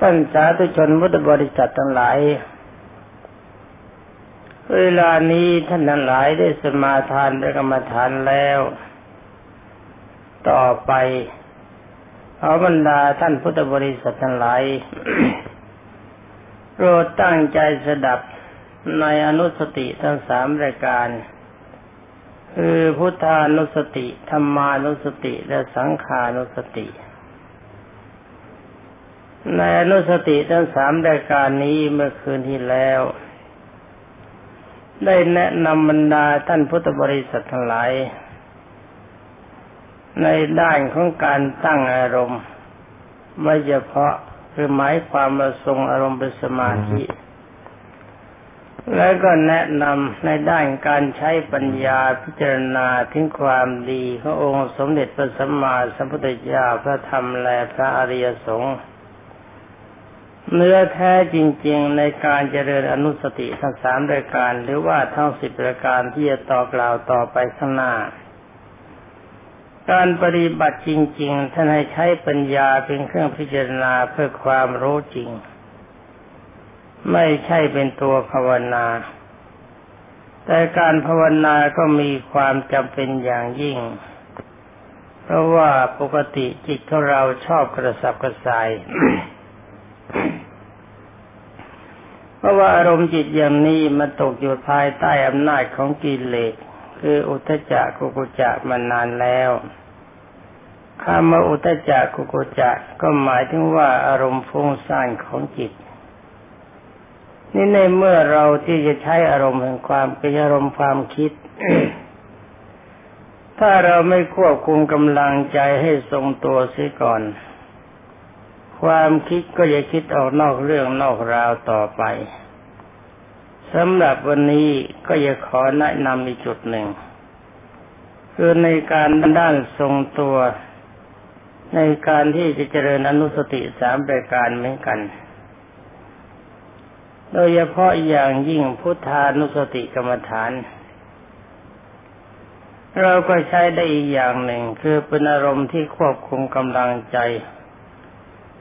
ท่านสาธุชนพุทธบริษัททั้งหลาย เวลานี้ท่านทั้งหลายได้สมาทานและกรรมฐานแล้ว ต่อไปเอาบรรดาท่านพุทธบริษัททั้งหลายโปรดตั้งใจสดับในอนุสติทั้งสามรายการ คือพุทธานุสติธรรมานุสติและสังขานุสติ ในอนุสติทั้งสามรายการนี้เมื่อคืนที่แล้ว ได้แนะนำบรรดาท่านพุทธบริษัททั้งหลาย ในด้านของการตั้งอารมณ์ ไม่เฉพาะคือหมายความมาทรงอารมณ์เป็นสมาธิ แล้วก็แนะนำในด้านการใช้ปัญญาพิจารณาถึงความดีขององค์สมเด็จพระสัมมาสัมพุทธเจ้าพระธรรมและพระอริยสงฆ์ เนื้อแท้จริง ๆ ในการเจริญอนุสติทั้งสามรายการ หรือว่าทั้งสิบรายการที่จะต่อกล่าวต่อไปข้างหน้า การปฏิบัติจริง ๆ ท่านให้ใช้ปัญญาเป็นเครื่องพิจารณาเพื่อความรู้จริง ไม่ใช่เป็นตัวภาวนา แต่การภาวนาก็มีความจำเป็นอย่างยิ่ง เพราะว่าปกติจิตของเราชอบกระสับกระส่าย เพราะว่าอารมณ์จิตอย่างนี้มันตกอยู่ภายใต้อำนาจของกิเลสคืออุทจักกุกุจักมานานแล้วคำว่าอุทจักกุกุจักก็หมายถึงว่าอารมณ์ฟุ้งซ่านของจิต นี่ในเมื่อเราที่จะใช้อารมณ์แห่งความเป็นอารมณ์ความคิด ถ้าเราไม่ควบคุมกำลังใจให้ทรงตัวเสียก่อน ความคิดก็จะคิดออกนอกเรื่องนอกราวต่อไปสำหรับวันนี้ก็จะขอแนะนำอีกจุดหนึ่ง คือในการด้านทรงตัว ในการที่จะเจริญอนุสติสามปรายการเหมือนกัน โดยเฉพาะอย่างยิ่งพุทธานุสติกรรมฐาน เราก็ใช้ได้อีกอย่างหนึ่ง คือเป็นอารมณ์ที่ควบคุมกำลังใจ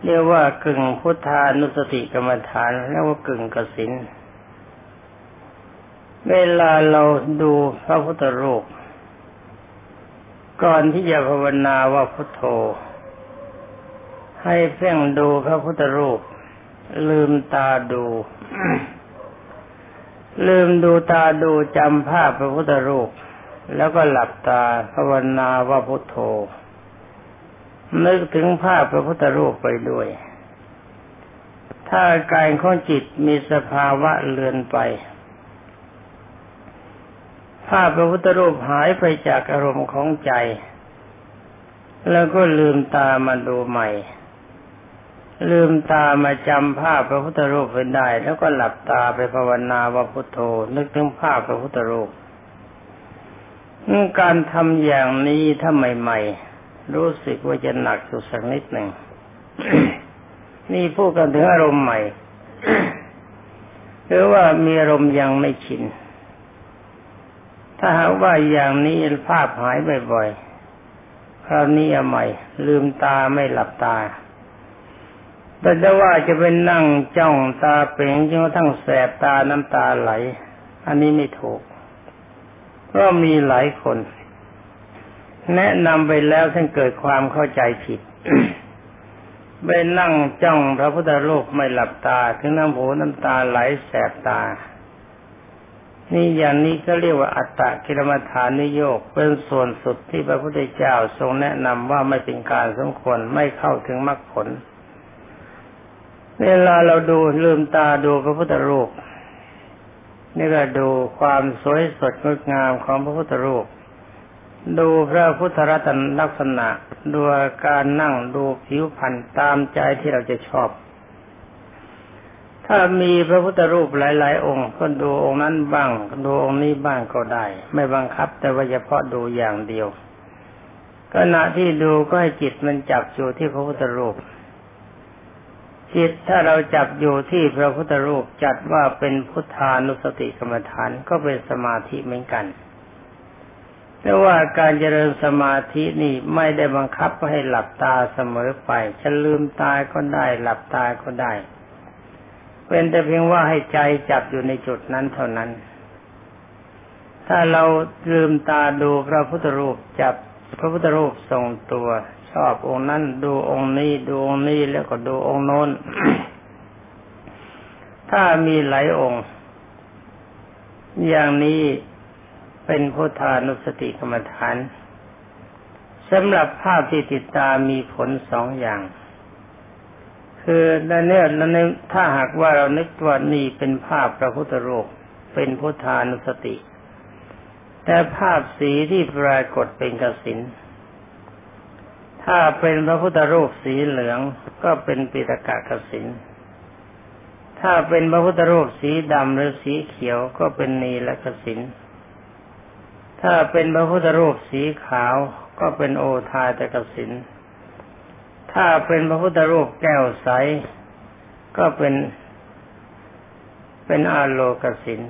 เรียกว่ากึ่งพุทธานุสติกรรมฐานแล้วว่ากึ่งกสินเวลาเราดูพระพุทธรูป ก่อนที่จะภาวนาว่าพุทโธ ให้เพ่งดูพระพุทธรูป ลืมตาดู ลืมดูตาดูจำภาพพระพุทธรูป แล้วก็หลับตาภาวนาว่าพุทโธ นึกถึงภาพพระพุทธรูปไปด้วย ถ้ากายของจิตมีสภาวะเลือนไป ภาพพระพุทธรูปหายไปจากอารมณ์ของใจ แล้วก็ลืมตามาดูใหม่ ลืมตามาจำภาพพระพุทธรูปไปได้ แล้วก็หลับตาไปภาวนาว่าพุทโธ นึกถึงภาพพระพุทธรูป การทำอย่างนี้ถ้าใหม่ ๆ รู้สึกว่าจะหนักอยู่สักนิดหนึ่งนี่พูดกันถึงอารมณ์ใหม่หรือว่ามีอารมณ์ยังไม่ชิน ถ้าหากว่าอย่างนี้ภาพหายบ่อยๆ คราวนี้อาใหม่ ลืมตาไม่หลับตา แต่จะว่าจะเป็นนั่งจ้องตาเป่งจนกระทั่งแสบตาน้ำตาไหล อันนี้ไม่ถูกเพราะมีหลายคน แนะนำไปแล้วท่านเกิดความเข้าใจผิดไปนั่งจ้องพระพุทธรูปไม่หลับตา ถึงน้ำหูน้ำตาไหลแสบตา นี่อย่างนี้ก็เรียกว่าอัตตะกิรมฐานนิโยกเป็นส่วนสุดที่พระพุทธเจ้าทรงแนะนำว่าไม่เป็นการสมควรไม่เข้าถึงมรรคผล เวลาเราดูลืมตาดูพระพุทธรูปนี่ก็ดูความสวยสดงดงามของพระพุทธรูป ดูพระพุทธรัตนลักษณะ ดูการนั่งดูผิวพรรณตามใจที่เราจะชอบ ถ้ามีพระพุทธรูปหลาย ๆ องค์ ก็ดูองค์นั้นบ้าง ดูองค์นี้บ้างก็ได้ ไม่บังคับแต่ว่าเฉพาะดูอย่างเดียวขณะที่ดูก็ให้จิตมันจับอยู่ที่พระพุทธรูป จิตถ้าเราจับอยู่ที่พระพุทธรูปจัดว่าเป็นพุทธานุสติกรรมฐานก็เป็นสมาธิเหมือนกัน แต่ว่าการเจริญสมาธินี่ไม่ได้บังคับให้หลับตาเสมอไปจะลืมตาก็ได้ หลับตาก็ได้ เป็นแต่เพียงว่าให้ใจจับอยู่ในจุดนั้นเท่านั้น ถ้าเราลืมตาดูพระพุทธรูปจับพระพุทธรูปทรงตัว ชอบองค์นั้นดูองค์นี้ดูองค์นี้แล้วก็ดูองค์โน้น ถ้ามีหลายองค์ อย่างนี้ เป็นพุทธานุสติกรรมฐานสำหรับภาพที่ติดตามีผลสองอย่าง คือในเนื้อในถ้าหากว่าเรานึกว่านี่เป็นภาพพระพุทธรูปเป็นพุทธานุสติ แต่ภาพสีที่ปรากฏเป็นกสินถ้าเป็นพระพุทธรูปสีเหลืองก็เป็นปิตกะกสินถ้าเป็นพระพุทธรูปสีดำหรือสีเขียวก็เป็นนีและกสิน ถ้าเป็นพระพุทธรูปสีขาวก็เป็นโอทาตกสิน ถ้าเป็นพระพุทธรูปแก้วใส ก็เป็นเป็นอาโลกสิน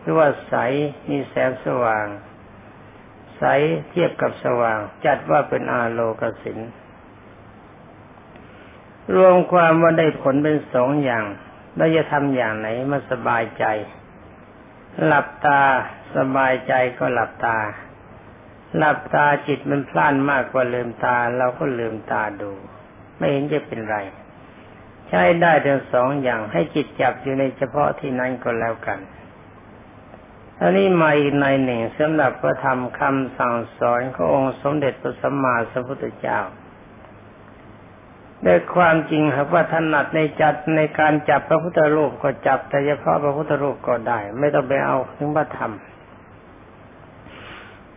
หรือว่าใสมีแสงสว่าง ใสเทียบกับสว่าง จัดว่าเป็นอาโลกสินรวมความว่าได้ผลเป็นสองอย่างแล้จะทำอย่างไหนมาสบายใจ หลับตา สบายใจก็หลับตา หลับตาจิตมันพล่านมากกว่าลืมตา เราก็ลืมตาดู ไม่เห็นจะเป็นไร ใช้ได้ทั้งสองอย่างให้จิตจับอยู่ในเฉพาะที่นั้นก็แล้วกันอันนี้มาอีกในหนึ่งสำหรับพระธรรมคำสั่งสอนขององค์สมเด็จพระสัมมาสัมพุทธเจ้าด้วยความจริงครับว่าถนัดในจัดในการจับพระพุทธรูปก็จับแต่เฉพาะพระพุทธรูปก็ได้ ไม่ต้องไปเอาถึงพระธรรม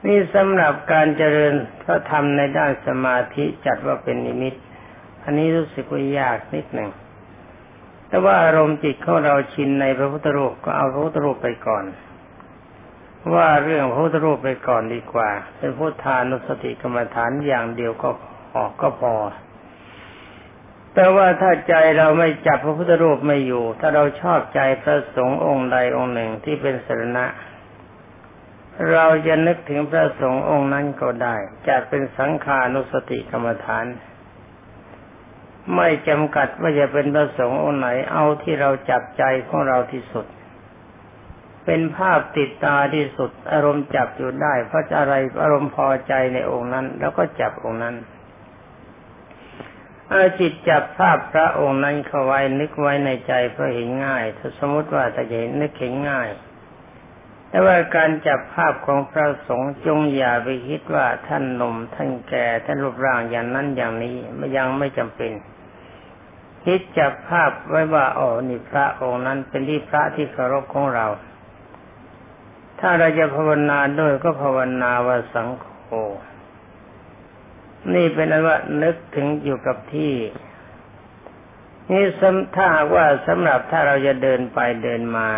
นี่สำหรับการเจริญพระธรรมในด้านสมาธิจัดว่าเป็นนิมิต อันนี้รู้สึกว่ายากนิดหนึ่ง แต่ว่าอารมณ์จิตของเราชินในพระพุทธรูปก็เอาพระพุทธรูปไปก่อน ว่าเรื่องพระพุทธรูปไปก่อนดีกว่า เป็นพุทธานุสติกรรมฐานอย่างเดียวก็ออกก็พอ แต่ว่าถ้าใจเราไม่จับพระพุทธรูปไม่อยู่ ถ้าเราชอบใจพระสงฆ์องค์ใดองค์หนึ่งที่เป็นสรณะ เราจะนึกถึงพระสงฆ์องค์นั้นก็ได้จัดเป็นสังขานุสติกรรมฐาน ไม่จำกัดว่าจะเป็นพระสงฆ์องค์ไหนเอาที่เราจับใจของเราที่สุด เป็นภาพติดตาที่สุด อารมณ์จับอยู่ได้ เพราะอะไรอารมณ์พอใจในองค์นั้น แล้วก็จับองค์นั้นเอาจิตจับภาพพระองค์นั้นเข้าไว้นึกไว้ในใจเพราะเห็นง่าย ถ้าสมมติว่าจะเห็นนึกเห็นง่าย แต่ว่าการจับภาพของพระสงฆ์จงอย่าไปคิดว่าท่านหนุ่มท่านแก่ท่านรูปร่างอย่างนั้นอย่างนี้ไม่ยังไม่จำเป็นคิดจับภาพไว้ว่าอ๋อนี่พระองค์นั้นเป็นที่พระที่เคารพของเรา ถ้าเราจะภาวนาด้วยก็ภาวนาว่าสังโฆนี่เป็นอะไรว่านึกถึงอยู่กับที่นี่ถ้าว่าสำหรับถ้าเราจะเดินไปเดินมา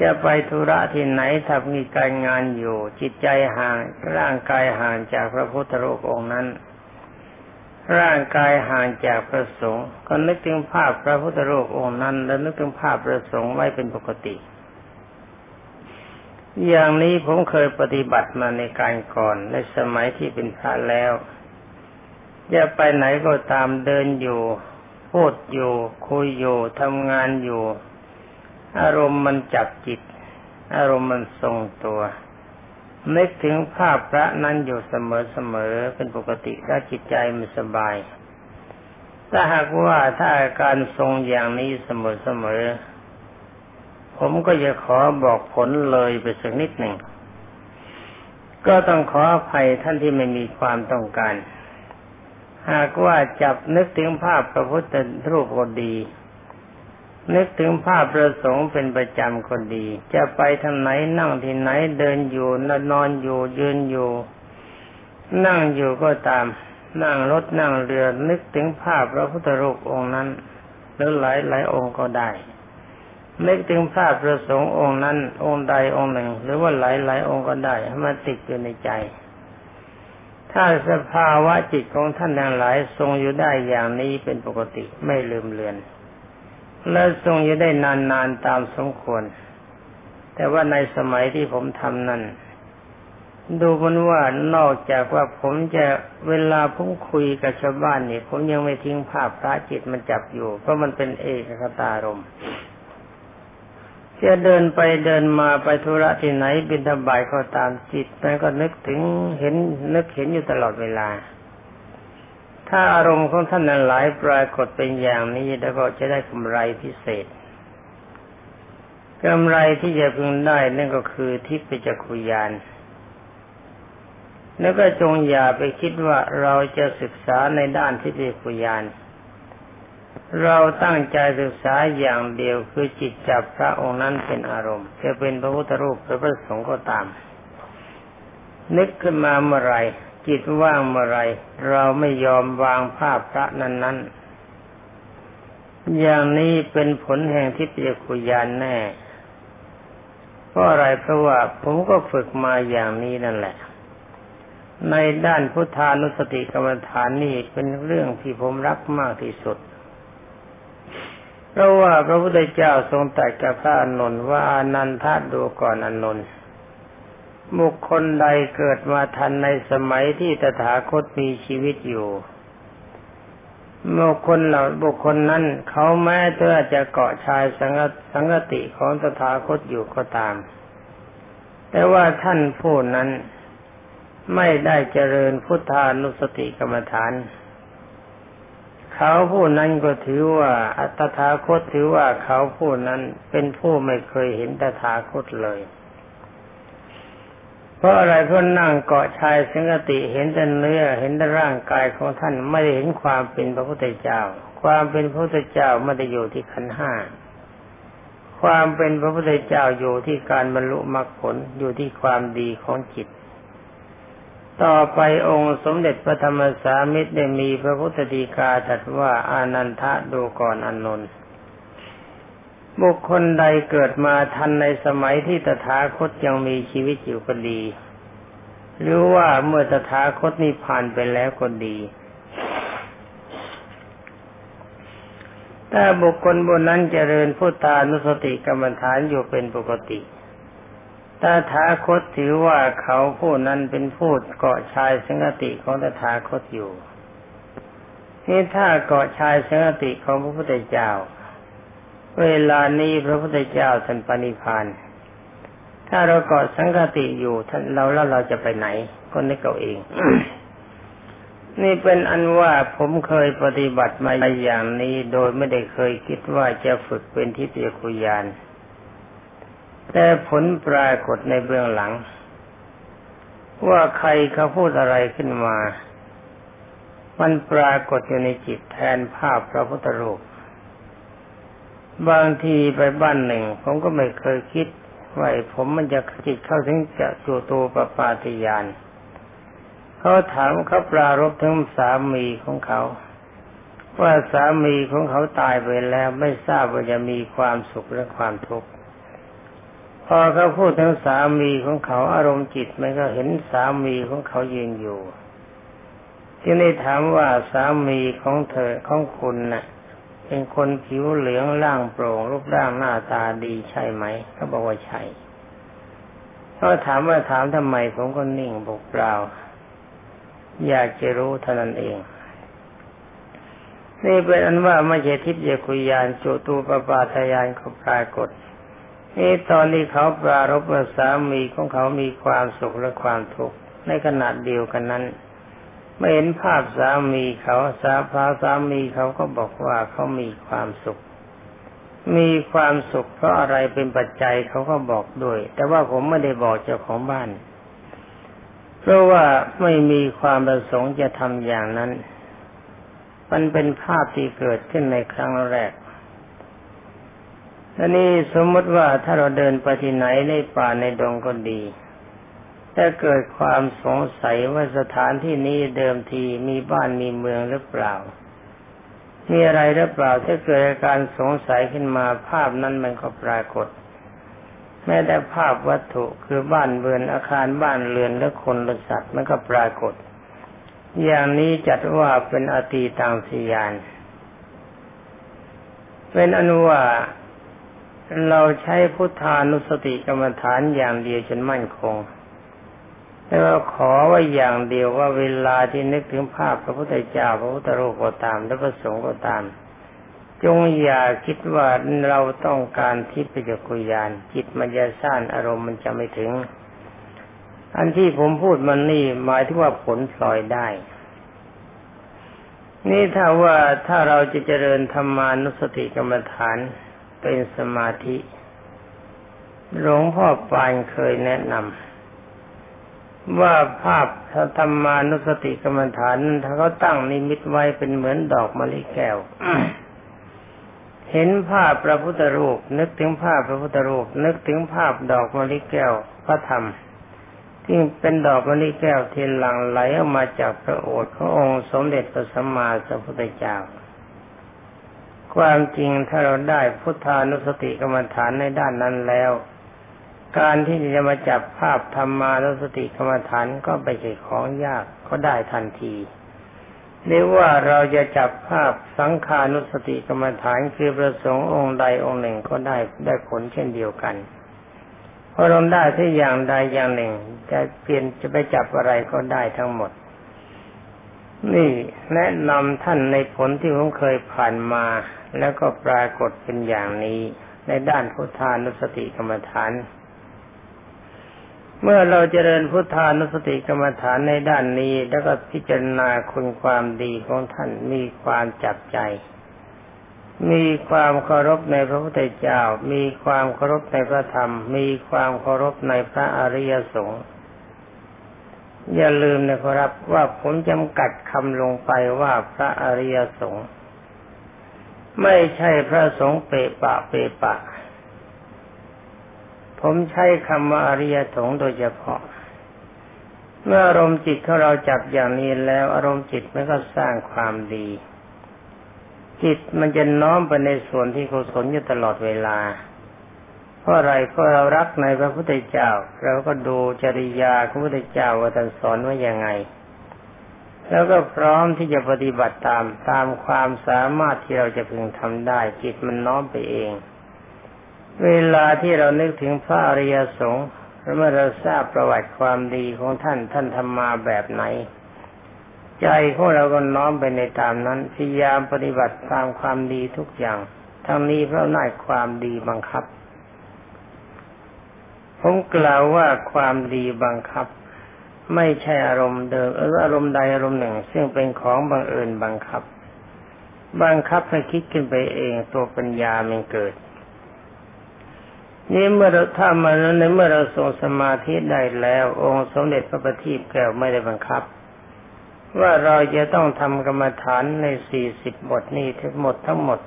จะไปธุระที่ไหนถ้ามีการงานอยู่ จิตใจห่างร่างกายห่างจากพระพุทธรูปองค์นั้น ร่างกายห่างจากพระสงฆ์ก็นึกถึงภาพพระพุทธรูปองค์นั้น แล้วนึกถึงภาพพระสงฆ์ไว้เป็นปกติ อย่างนี้ผมเคยปฏิบัติมาในการก่อนในสมัยที่เป็นพระแล้วจะไปไหนก็ตามเดินอยู่ พูดอยู่ คุยอยู่ทำงานอยู่ อารมณ์มันจับจิต อารมณ์มันทรงตัว นึกถึงภาพพระนั้นอยู่เสมอเสมอเป็นปกติและจิตใจมันสบาย ถ้าหากว่าถ้าอาการทรงอย่างนี้เสมอเสมอผมก็จะขอบอกผลเลยไปสักนิดหนึ่ง ก็ต้องขออภัยท่านที่ไม่มีความต้องการ หากว่าจับนึกถึงภาพพระพุทธรูปก็ดี นึกถึงภาพประสงค์เป็นประจำคนดี จะไปทางไหนนั่งที่ไหนเดินอยู่นอนอยู่ยืนอยู่ นั่งอยู่ก็ตาม นั่งรถนั่งเรือ นึกถึงภาพพระพุทธรูปองค์นั้น หรือหลายหลายองค์ก็ได้ นึกถึงภาพประสงค์องค์นั้น องค์ใดองค์หนึ่ง หรือว่าหลายหลายองค์ก็ได้ให้มาติดอยู่ในใจ ถ้าสภาวะจิตของท่านทั้งหลายทรงอยู่ได้อย่างนี้เป็นปกติไม่ลืมเลือน และทรงอยู่ได้นานๆตามสมควร แต่ว่าในสมัยที่ผมทำนั้น ดูมันว่านอกจากว่าผมจะเวลาผมคุยกับชาวบ้านนี่ผมยังไม่ทิ้งภาพพระจิตมันจับอยู่ เพราะมันเป็นเอกคตารมจะเดินไปเดินมาไปธุระที่ไหนบินทบายก็ตามจิตมันก็นึกถึงเห็นนึกเห็นอยู่ตลอดเวลา ถ้าอารมณ์ของท่านนั้นหลายปรากฏเป็นอย่างนี้แล้วก็จะได้กำไรพิเศษกำไรที่จะพึงได้นั่นก็คือทิพยจักรุยานแล้วก็จงอย่าไปคิดว่าเราจะศึกษาในด้านทิพยจักรุยานเราตั้งใจศึกษาอย่างเดียวคือจิตจับพระองค์นั้นเป็นอารมณ์ จะเป็นพระพุทธรูปหรือพระสงฆ์ก็ตาม นึกขึ้นมาเมื่อไร จิตว่างเมื่อไรเราไม่ยอมวางภาพพระนั้นนั้นอย่างนี้เป็นผลแห่งทิพยคุยานแน่เพราะอะไรเพราะว่าผมก็ฝึกมาอย่างนี้นั่นแหละ ในด้านพุทธานุสติกรรมฐานนี่เป็นเรื่องที่ผมรักมากที่สุด เพราะว่าพระพุทธเจ้าทรงตรัสกับพระอนุนว่าอนันทาดูก่อนอนุน บุคคลใดเกิดมาทันในสมัยที่ตถาคตมีชีวิตอยู่บุคคลเหล่าบุคคลนั้นเขาแม้เธอจะเกาะชายสังสังกติของตถาคตอยู่ก็ตาม แต่ว่าท่านผู้นั้นไม่ได้เจริญพุทธานุสติกรรมฐาน เขาผู้นั้นก็ถือว่าอัตถาคตถือว่าเขาผู้นั้นเป็นผู้ไม่เคยเห็นตถาคตเลย เพราะอะไรเพราะนั่งเกาะชายสังกติเห็นแต่เนื้อเห็นแต่ร่างกายของท่านไม่ได้เห็นความเป็นพระพุทธเจ้า ความเป็นพระพุทธเจ้าไม่ได้อยู่ที่ขันห้าความเป็นพระพุทธเจ้าอยู่ที่การบรรลุมรรคผลอยู่ที่ความดีของจิต ต่อไปองค์สมเด็จพระธรรมสามิตรได้มีพระพุทธดีกาตรัสว่าอานันทะดูก่อนอนนท์ บุคคลใดเกิดมาทันในสมัยที่ตถาคตยังมีชีวิตอยู่ก็ดี หรือว่าเมื่อตถาคตนี้ผ่านไปแล้วก็ดีถ้าบุคคลบนนั้นเจริญพุทธานุสติกรรมฐานอยู่เป็นปกติตถาคตถือว่าเขาผู้นั้นเป็นผู้เกาะชายสังกติของตถาคตอยู่นี่ถ้าเกาะชายสังกติของพระพุทธเจ้า เวลานี้พระพุทธเจ้าท่านปณิพานถ้าเราเกาะสังกติอยู่ท่านเราแล้วเราจะไปไหน ก็นึกเอาเอง นี่เป็นอันว่าผมเคยปฏิบัติมาอย่างนี้โดยไม่ได้เคยคิดว่าจะฝึกเป็นทิฏฐิคุยาน แต่ผลปรากฏในเบื้องหลัง ว่าใครเขาพูดอะไรขึ้นมา มันปรากฏอยู่ในจิตแทนภาพพระพุทธรูป บางทีไปบ้านหนึ่ง ผมก็ไม่เคยคิดว่าผมมันจะจิตเข้าถึงจะจูตูปปาติยานเขาถามเขาปรารบถึงสามีของเขา ว่าสามีของเขาตายไปแล้วไม่ทราบว่าจะมีความสุขหรือความทุกข์พอเขาพูดถึงสามีของเขาอารมณ์จิตมันก็เห็นสามีของเขายืนอยู่จึงได้ถามว่าสามีของเธอของคุณนะ่ะ เป็นคนผิวเหลืองร่างโปร่ง รูปร่างหน้าตาดีใช่ไหมเขาบอกว่าใช่เขาถามว่าถามทำไม ผมก็นิ่งบอกเปล่า อยากจะรู้เท่านั้นเอง นี่เป็นอันว่าไม่ใช่ทิพย์เยคุยานโจตูปปาทยานเขาปรากฏนี่ตอนนี้เขาปรารบว่าสามีของเขามีความสุขและความทุกข์ในขณะเดียวกันนั้น ไม่เห็นภาพสามีเขาสาพาสามีเขาก็บอกว่าเขามีความสุข มีความสุขเพราะอะไรเป็นปัจจัยเขาก็บอกด้วย แต่ว่าผมไม่ได้บอกเจ้าของบ้าน เพราะว่าไม่มีความประสงค์จะทำอย่างนั้น มันเป็นภาพที่เกิดขึ้นในครั้งแรกอันนี้สมมติว่าถ้าเราเดินไปที่ไหนในป่าในดงก็ดี ถ้าเกิดความสงสัยว่าสถานที่นี้เดิมทีมีบ้านมีเมืองหรือเปล่า มีอะไรหรือเปล่าถ้าเกิดการสงสัยขึ้นมาภาพนั้นมันก็ปรากฏ แม้แต่ภาพวัตถุคือบ้านเบือนอาคารบ้านเรือนและคนและสัตว์มันก็ปรากฏ อย่างนี้จัดว่าเป็นอตีตังสียาน เป็นอนุว่าเราใช้พุทธานุสติกรรมฐานอย่างเดียวจนมั่นคง แแต่ว่าขอว่าอย่างเดียวว่าเวลาที่นึกถึงภาพพระพุทธเจ้าพระพุทธรูปก็ตามและพระสงฆ์ก็ตาม จงอย่าคิดว่าเราต้องการทิพยกุยาน จิตมันจะสร้างอารมณ์มันจะไม่ถึง อันที่ผมพูดมันนี่หมายถึงว่าผลพลอยได้ นี่ถ้าว่าถ้าเราจะเจริญธรรมานุสติกรรมฐานเป็นสมาธิหลวงพ่อปานเคยแนะนำ ว่าภาพธรรมานุสติกรรมฐานนั้นถ้าเขาตั้งนิมิตไว้เป็นเหมือนดอกมะลิแก้ว เห็นภาพพระพุทธรูป นึกถึงภาพพระพุทธรูป นึกถึงภาพดอกมะลิแก้วพระธรรมที่เป็นดอกมะลิแก้วที่หลั่งไหลออกมาจากพระโอษฐ์ขององค์สมเด็จพระสัมมาสัมพุทธเจ้า ความจริงถ้าเราได้พุทธานุสติกรรมฐานในด้านนั้นแล้ว การที่จะมาจับภาพธรรมานุสติกรรมฐานก็ไปใช่ของยากก็ได้ทันทีเรียกว่าเราจะจับภาพสังขานุสติกรรมฐานคือประสงค์องค์ใดองค์หนึ่งก็ได้ได้ผลเช่นเดียวกันเพอเราได้ที่อย่างใดอย่างหนึ่ง จะเปลี่ยนจะไปจับอะไรก็ได้ทั้งหมด นี่แนะนำท่านในผลที่ผมเคยผ่านมา แล้วก็ปรากฏเป็นอย่างนี้ ในด้านพุทธานุสติกรรมฐาน เมื่อเราเจริญพุทธานุสติกรรมฐานในด้านนี้ แล้วก็พิจารณาคุณความดีของท่านมีความจับใจ มีความเคารพในพระพุทธเจ้า มีความเคารพในพระธรรม มีความเคารพในพระอริยสงฆ์อย่าลืมนะครับว่าผมจำกัดคำลงไปว่าพระอริยสงฆ์ไม่ใช่พระสงฆ์เปปะเปปะ ผมใช้คำว่าอริยสงฆ์โดยเฉพาะ เมื่ออารมณ์จิตของเราจับอย่างนี้แล้วอารมณ์จิตมันก็สร้างความดี จิตมันจะน้อมไปในส่วนที่กุศลอยู่ตลอดเวลา เพราะอะไรเพราะเรารักในพระพุทธเจ้า เราก็ดูจริยาพระพุทธเจ้าว่าท่านสอนว่ายังไง แล้วก็พร้อมที่จะปฏิบัติตามตามความสามารถที่เราจะพึงทำได้ จิตมันน้อมไปเอง เวลาที่เรานึกถึงพระอริยสงฆ์เมื่อเราทราบประวัติความดีของท่านท่านทำมาแบบไหน ใจของเราก็น้อมไปในตามนั้นพยายามปฏิบัติตามความดีทุกอย่าง ทั้งนี้เพราะน่ายความดีบังคับ ผมกล่าวว่าความดีบังคับ ไม่ใช่อารมณ์เดิมหรืออารมณ์ใดอารมณ์หนึ่ง ซึ่งเป็นของบังเอิญบังคับ บังคับให้คิดขึ้นไปเองตัวปัญญามันเกิด นี่เมื่อเราถ้ามาในเมื่อเราทรงสมาธิได้แล้ว องค์สมเด็จพระบัณฑิตแก้วไม่ได้บังคับ ว่าเราจะต้องทำกรรมฐานในสี่สิบบทนี้ทั้งหมดทั้งหมด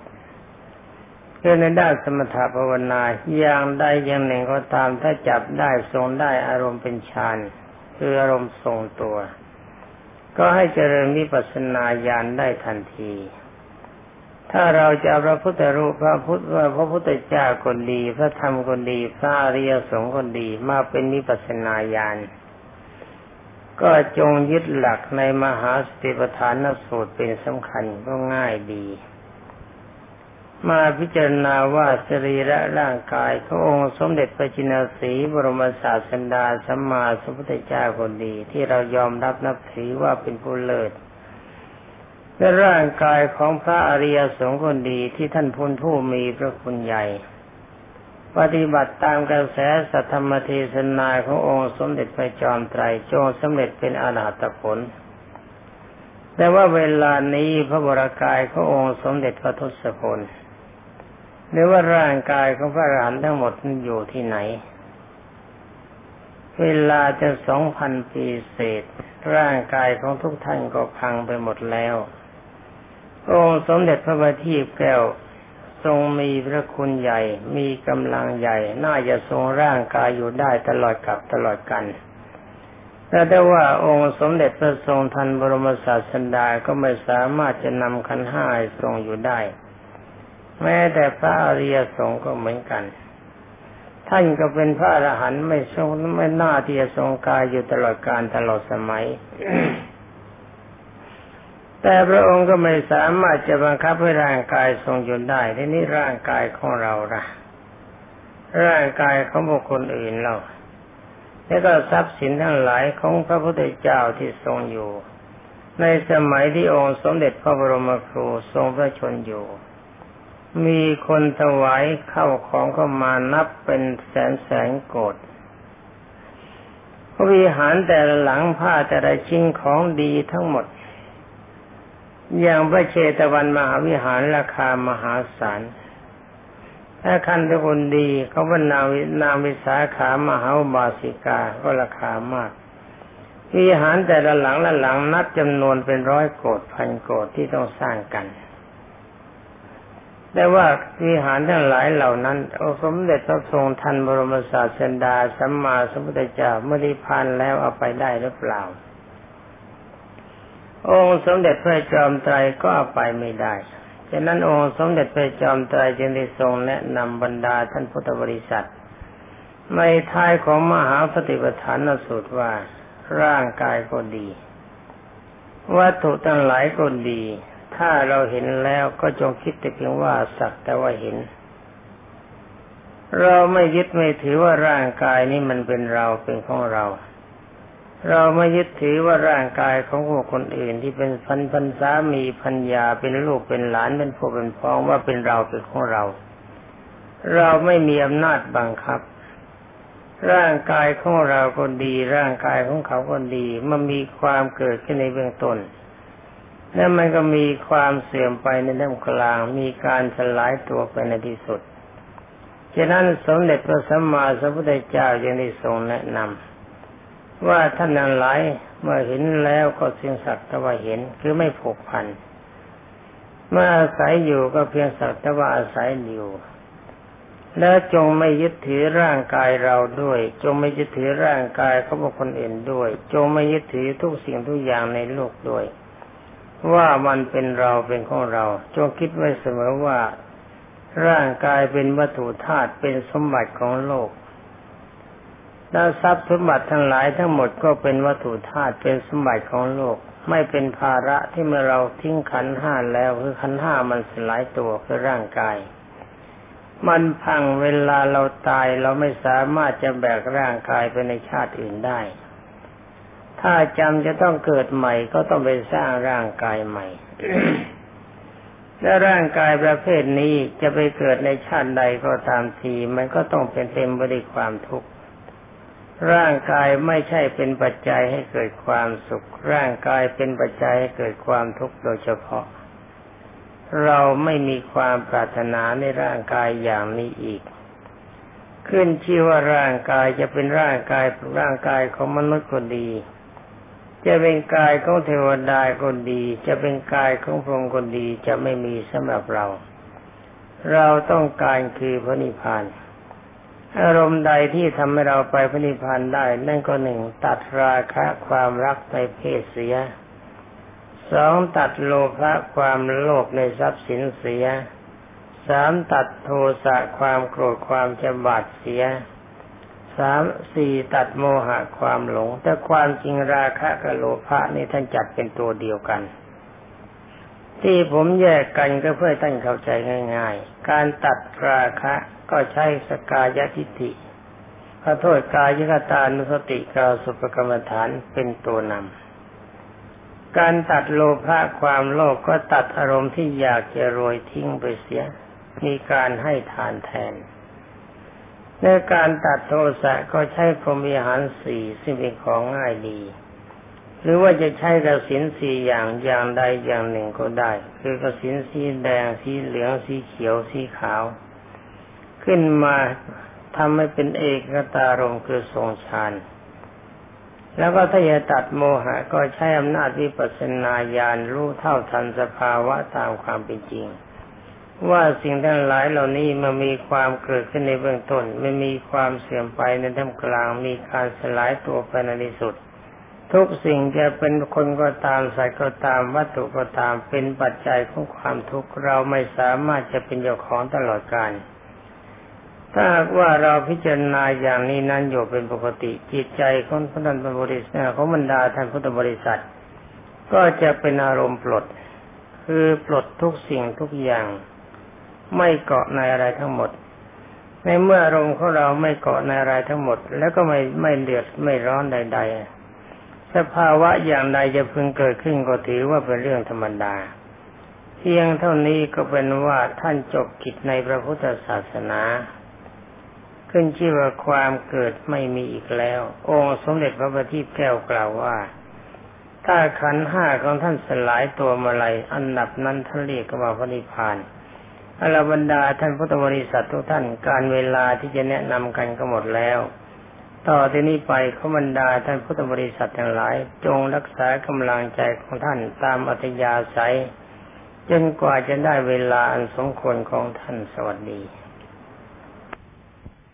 เพื่อในด้านสมถภาวนาอย่างใดอย่างหนึ่งก็ตามถ้าจับได้ทรงได้อารมณ์เป็นฌานคืออารมณ์ทรงตัว ก็ให้เจริญวิปัสสนาญาณได้ทันที ถ้าเราจะพระพุทธรูปพระพุทธว่าพระพุทธเจ้าคนดี พระธรรมคนดี พระอริยสงฆ์คนดีมาเป็นนิพพานาญาณก็จงยึดหลักในมหาสติปัฏฐานสูตรเป็นสำคัญก็ง่ายดี มาพิจารณาว่าสรีระร่างกายขององค์สมเด็จพระจินสีบรมศาสดาสัมมาสัมพุทธเจ้าคนดี ที่เรายอมรับนับถือว่าเป็นผู้เลิศ และร่างกายของพระอริยสงฆ์คนดีที่ท่านพุนผู้มีพระคุณใหญ่ ปฏิบัติตามกระแสสัทธรรมเทศนาขององค์สมเด็จพระจอมไตรจงสำเร็จเป็นอนาตผล แต่ว่าเวลานี้พระบรากายขององค์สมเด็จพระทศพลหรือว่าร่างกายของพระอรหันต์ทั้งหมดนั้นอยู่ที่ไหน เวลาจะสองพันปีเศษ ร่างกายของทุกท่านก็พังไปหมดแล้ว องค์สมเด็จพระบัณฑิตแก้วทรงมีพระคุณใหญ่ มีกำลังใหญ่ น่าจะทรงร่างกายอยู่ได้ตลอดกับตลอดกันแต่ได้ว่าองค์สมเด็จพระทรงทันบรมศาสดาก็ไม่สามารถจะนำขันห้าทรงอยู่ได้ แม้แต่พระอริยสงฆ์ก็เหมือนกัน ท่านก็เป็นพระอรหันต์ไม่ทรงไม่น่าที่จะทรงกายอยู่ตลอดการตลอดสมัย แต่พระองค์ก็ไม่สามารถจะบังคับให้ร่างกายทรงอยู่ได้ทีนี้ร่างกายของเราละร่างกายของบุคคลอื่นเราแล้วก็ทรัพย์สินทั้งหลายของพระพุทธเจ้าที่ทรงอยู่ ในสมัยที่องค์สมเด็จพระบรมครูทรงพระชนอยู่ มีคนถวายเข้าของเข้ามานับเป็นแสนแสนโกดวิหารแต่ละหลังผ้าแต่ละชิ้นของดีทั้งหมด อย่างพระเชตวันมหาวิหารราคามหาศาลถ้าคันทุคนดีเขาเป็นางนาวิสาขามหาบาสิกาก็ราคามาก วิหารแต่ละหลังละหลังนับจำนวนเป็นร้อยโกดพันโกดที่ต้องสร้างกันแต่ว่าวิหารทั้งหลายเหล่านั้นองสมเด็จพระทรงทันบรมศาสดาสัมมาสัมพุทธเจ้าเมื่อได้พานแล้วเอาไปได้หรือเปล่า องค์สมเด็จพระจอมไตรก็ไปไม่ได้ฉะนั้นองค์สมเด็จพระจอมไตรจึงได้ทรงแนะนำบรรดาท่านพุทธบริษัท ในท้ายของมหาปฏิปทานสูตรว่าร่างกายก็ดี วัตถุทั้งหลายก็ดี ถ้าเราเห็นแล้วก็จงคิดแต่เพียงว่าสักแต่ว่าเห็น เราไม่ยึดไม่ถือว่าร่างกายนี้มันเป็นเราเป็นของเรา เราไม่ยึดถือว่าร่างกายของคนอื่นที่เป็นพันพันสามีพันยาเป็นลูกเป็นหลานเป็นพ่อเป็นพ้องว่าเป็นเราเป็นของเรา เราไม่มีอำนาจบังคับ ร่างกายของเราก็ดี ร่างกายของเขาก็ดีมันมีความเกิดขึ้นในเบื้องต้นแล้วมันก็มีความเสื่อมไปในด้านกลาง มีการสลายตัวไปในที่สุดฉะนั้นสมเด็จพระสัมมาสัมพุทธเจ้ายังได้ทรงแนะนำ ว่าท่านนั้นหลายเมื่อเห็นแล้วก็เพียงสักแต่ว่าเห็นคือไม่ผูกพันเมื่ออาศัยอยู่ก็เพียงสักแต่ว่าอาศัยอยู่แล้วจงไม่ยึดถือร่างกายเราด้วย จงไม่ยึดถือร่างกายเของบุคคลอื่นด้วย จงไม่ยึดถือทุกสิ่งทุกอย่างในโลกด้วย ว่ามันเป็นเราเป็นของเรา จงคิดไว้เสมอว่า ร่างกายเป็นวัตถุธาตุเป็นสมบัติของโลก แล้วทรัพย์สมบัติทั้งหลายทั้งหมดก็เป็นวัตถุธาตุเป็นสมบัติของโลก ไม่เป็นภาระที่เมื่อเราทิ้งขันห้าแล้วคือขันห้ามันสลายตัวคือร่างกาย มันพังเวลาเราตายเราไม่สามารถจะแบกร่างกายไปในชาติอื่นได้ ถ้าจำจะต้องเกิดใหม่ก็ต้องไปสร้างร่างกายใหม่และร่างกายประเภทนี้จะไปเกิดในชาติใดก็ตามทีมันก็ต้องเป็นเต็มไปด้วยความทุกข์ ร่างกายไม่ใช่เป็นปัจจัยให้เกิดความสุข ร่างกายเป็นปัจจัยให้เกิดความทุกข์โดยเฉพาะ เราไม่มีความปรารถนาในร่างกายอย่างนี้อีก ขึ้นชื่อว่าร่างกายจะเป็นร่างกายร่างกายของมนุษย์ก็ดี จะเป็นกายของเทวดาก็ดี จะเป็นกายของพรหมก็ดีจะไม่มีสำหรับเรา เราต้องการคือพระนิพพาน อารมณ์ใดที่ทำให้เราไปพระนิพพานได้ นั่นก็หนึ่งตัดราคะความรักในเพศเสียสองตัดโลภะความโลภในทรัพย์สินเสียสามตัดโทสะความโกรธความจะบาดเสียสามสี่ตัดโมหะความหลง แต่ความจริงราคะกับโลภะนี่ท่านจัดเป็นตัวเดียวกัน ที่ผมแยกกันก็เพื่อท่านเข้าใจง่าย ๆ การตัดราคะก็ใช้สกายทิฏฐิขอโทษกายกตานุสติกาสุปกรรมฐานเป็นตัวนำ การตัดโลภะความโลภกก็ตัดอารมณ์ที่อยากจะโรยทิ้งไปเสีย มีการให้ทานแทนในการตัดโทสะก็ใช้พรหมีหารสี่ซึ่งเป็นของง่ายดี หรือว่าจะใช้กระสินสี่อย่างอย่างใดอย่างหนึ่งก็ได้ คือกระสินสีแดงสีเหลืองสีเขียวสีขาว ขึ้นมาทำให้เป็นเอกตารมคือทรงฌานแล้วก็ถ้าจะตัดโมหะก็ใช้อำนาจวิปัสสนาญาณรู้เท่าทันสภาวะตามความเป็นจริง ว่าสิ่งทั้งหลายเหล่านี้มันมีความเกิดขึ้นในเบื้องต้นไม่มีความเสื่อมไปในท่ามกลางมีการสลายตัวไปในที่สุด ทุกสิ่งจะเป็นคนก็ตามสัตว์ก็ตามวัตถุก็ตามเป็นปัจจัยของความทุกข์เราไม่สามารถจะเป็นเจ้าของตลอดกาลถ้าว่าเราพิจารณาอย่างนี้นั้นอยู่เป็นปกติจิตใจของพระนันตบริษัทของบรรดาท่านพุทธบริษัท ก็จะเป็นอารมณ์ปลด คือปลดทุกสิ่งทุกอย่าง ไม่เกาะในอะไรทั้งหมด ในเมื่ออารมณ์ของเราไม่เกาะในอะไรทั้งหมด แล้วก็ไม่ไม่เดือดไม่ร้อนใด ๆ สภาวะอย่างใดจะพึงเกิดขึ้นก็ถือว่าเป็นเรื่องธรรมดา เพียงเท่านี้ก็เป็นว่าท่านจบกิจในพระพุทธศาสนา ขึ้นชื่อว่าความเกิดไม่มีอีกแล้ว องค์สมเด็จพระบัณฑิตแก้วกล่าวว่า ถ้าขันห้าของท่านสลายตัวมาลัยอันดับนั้นท่านเรียกว่าพระนิพพานอรบรรดาท่านพุทธบริษัททุกท่านการเวลาที่จะแนะนำกันก็หมดแล้ว ต่อที่นี้ไปขบรรดาท่านพุทธบริษัททั้งหลาย จงรักษากำลังใจของท่านตามอัธยาศัยจนกว่าจะได้เวลาอันสมควรของท่านสวัสดี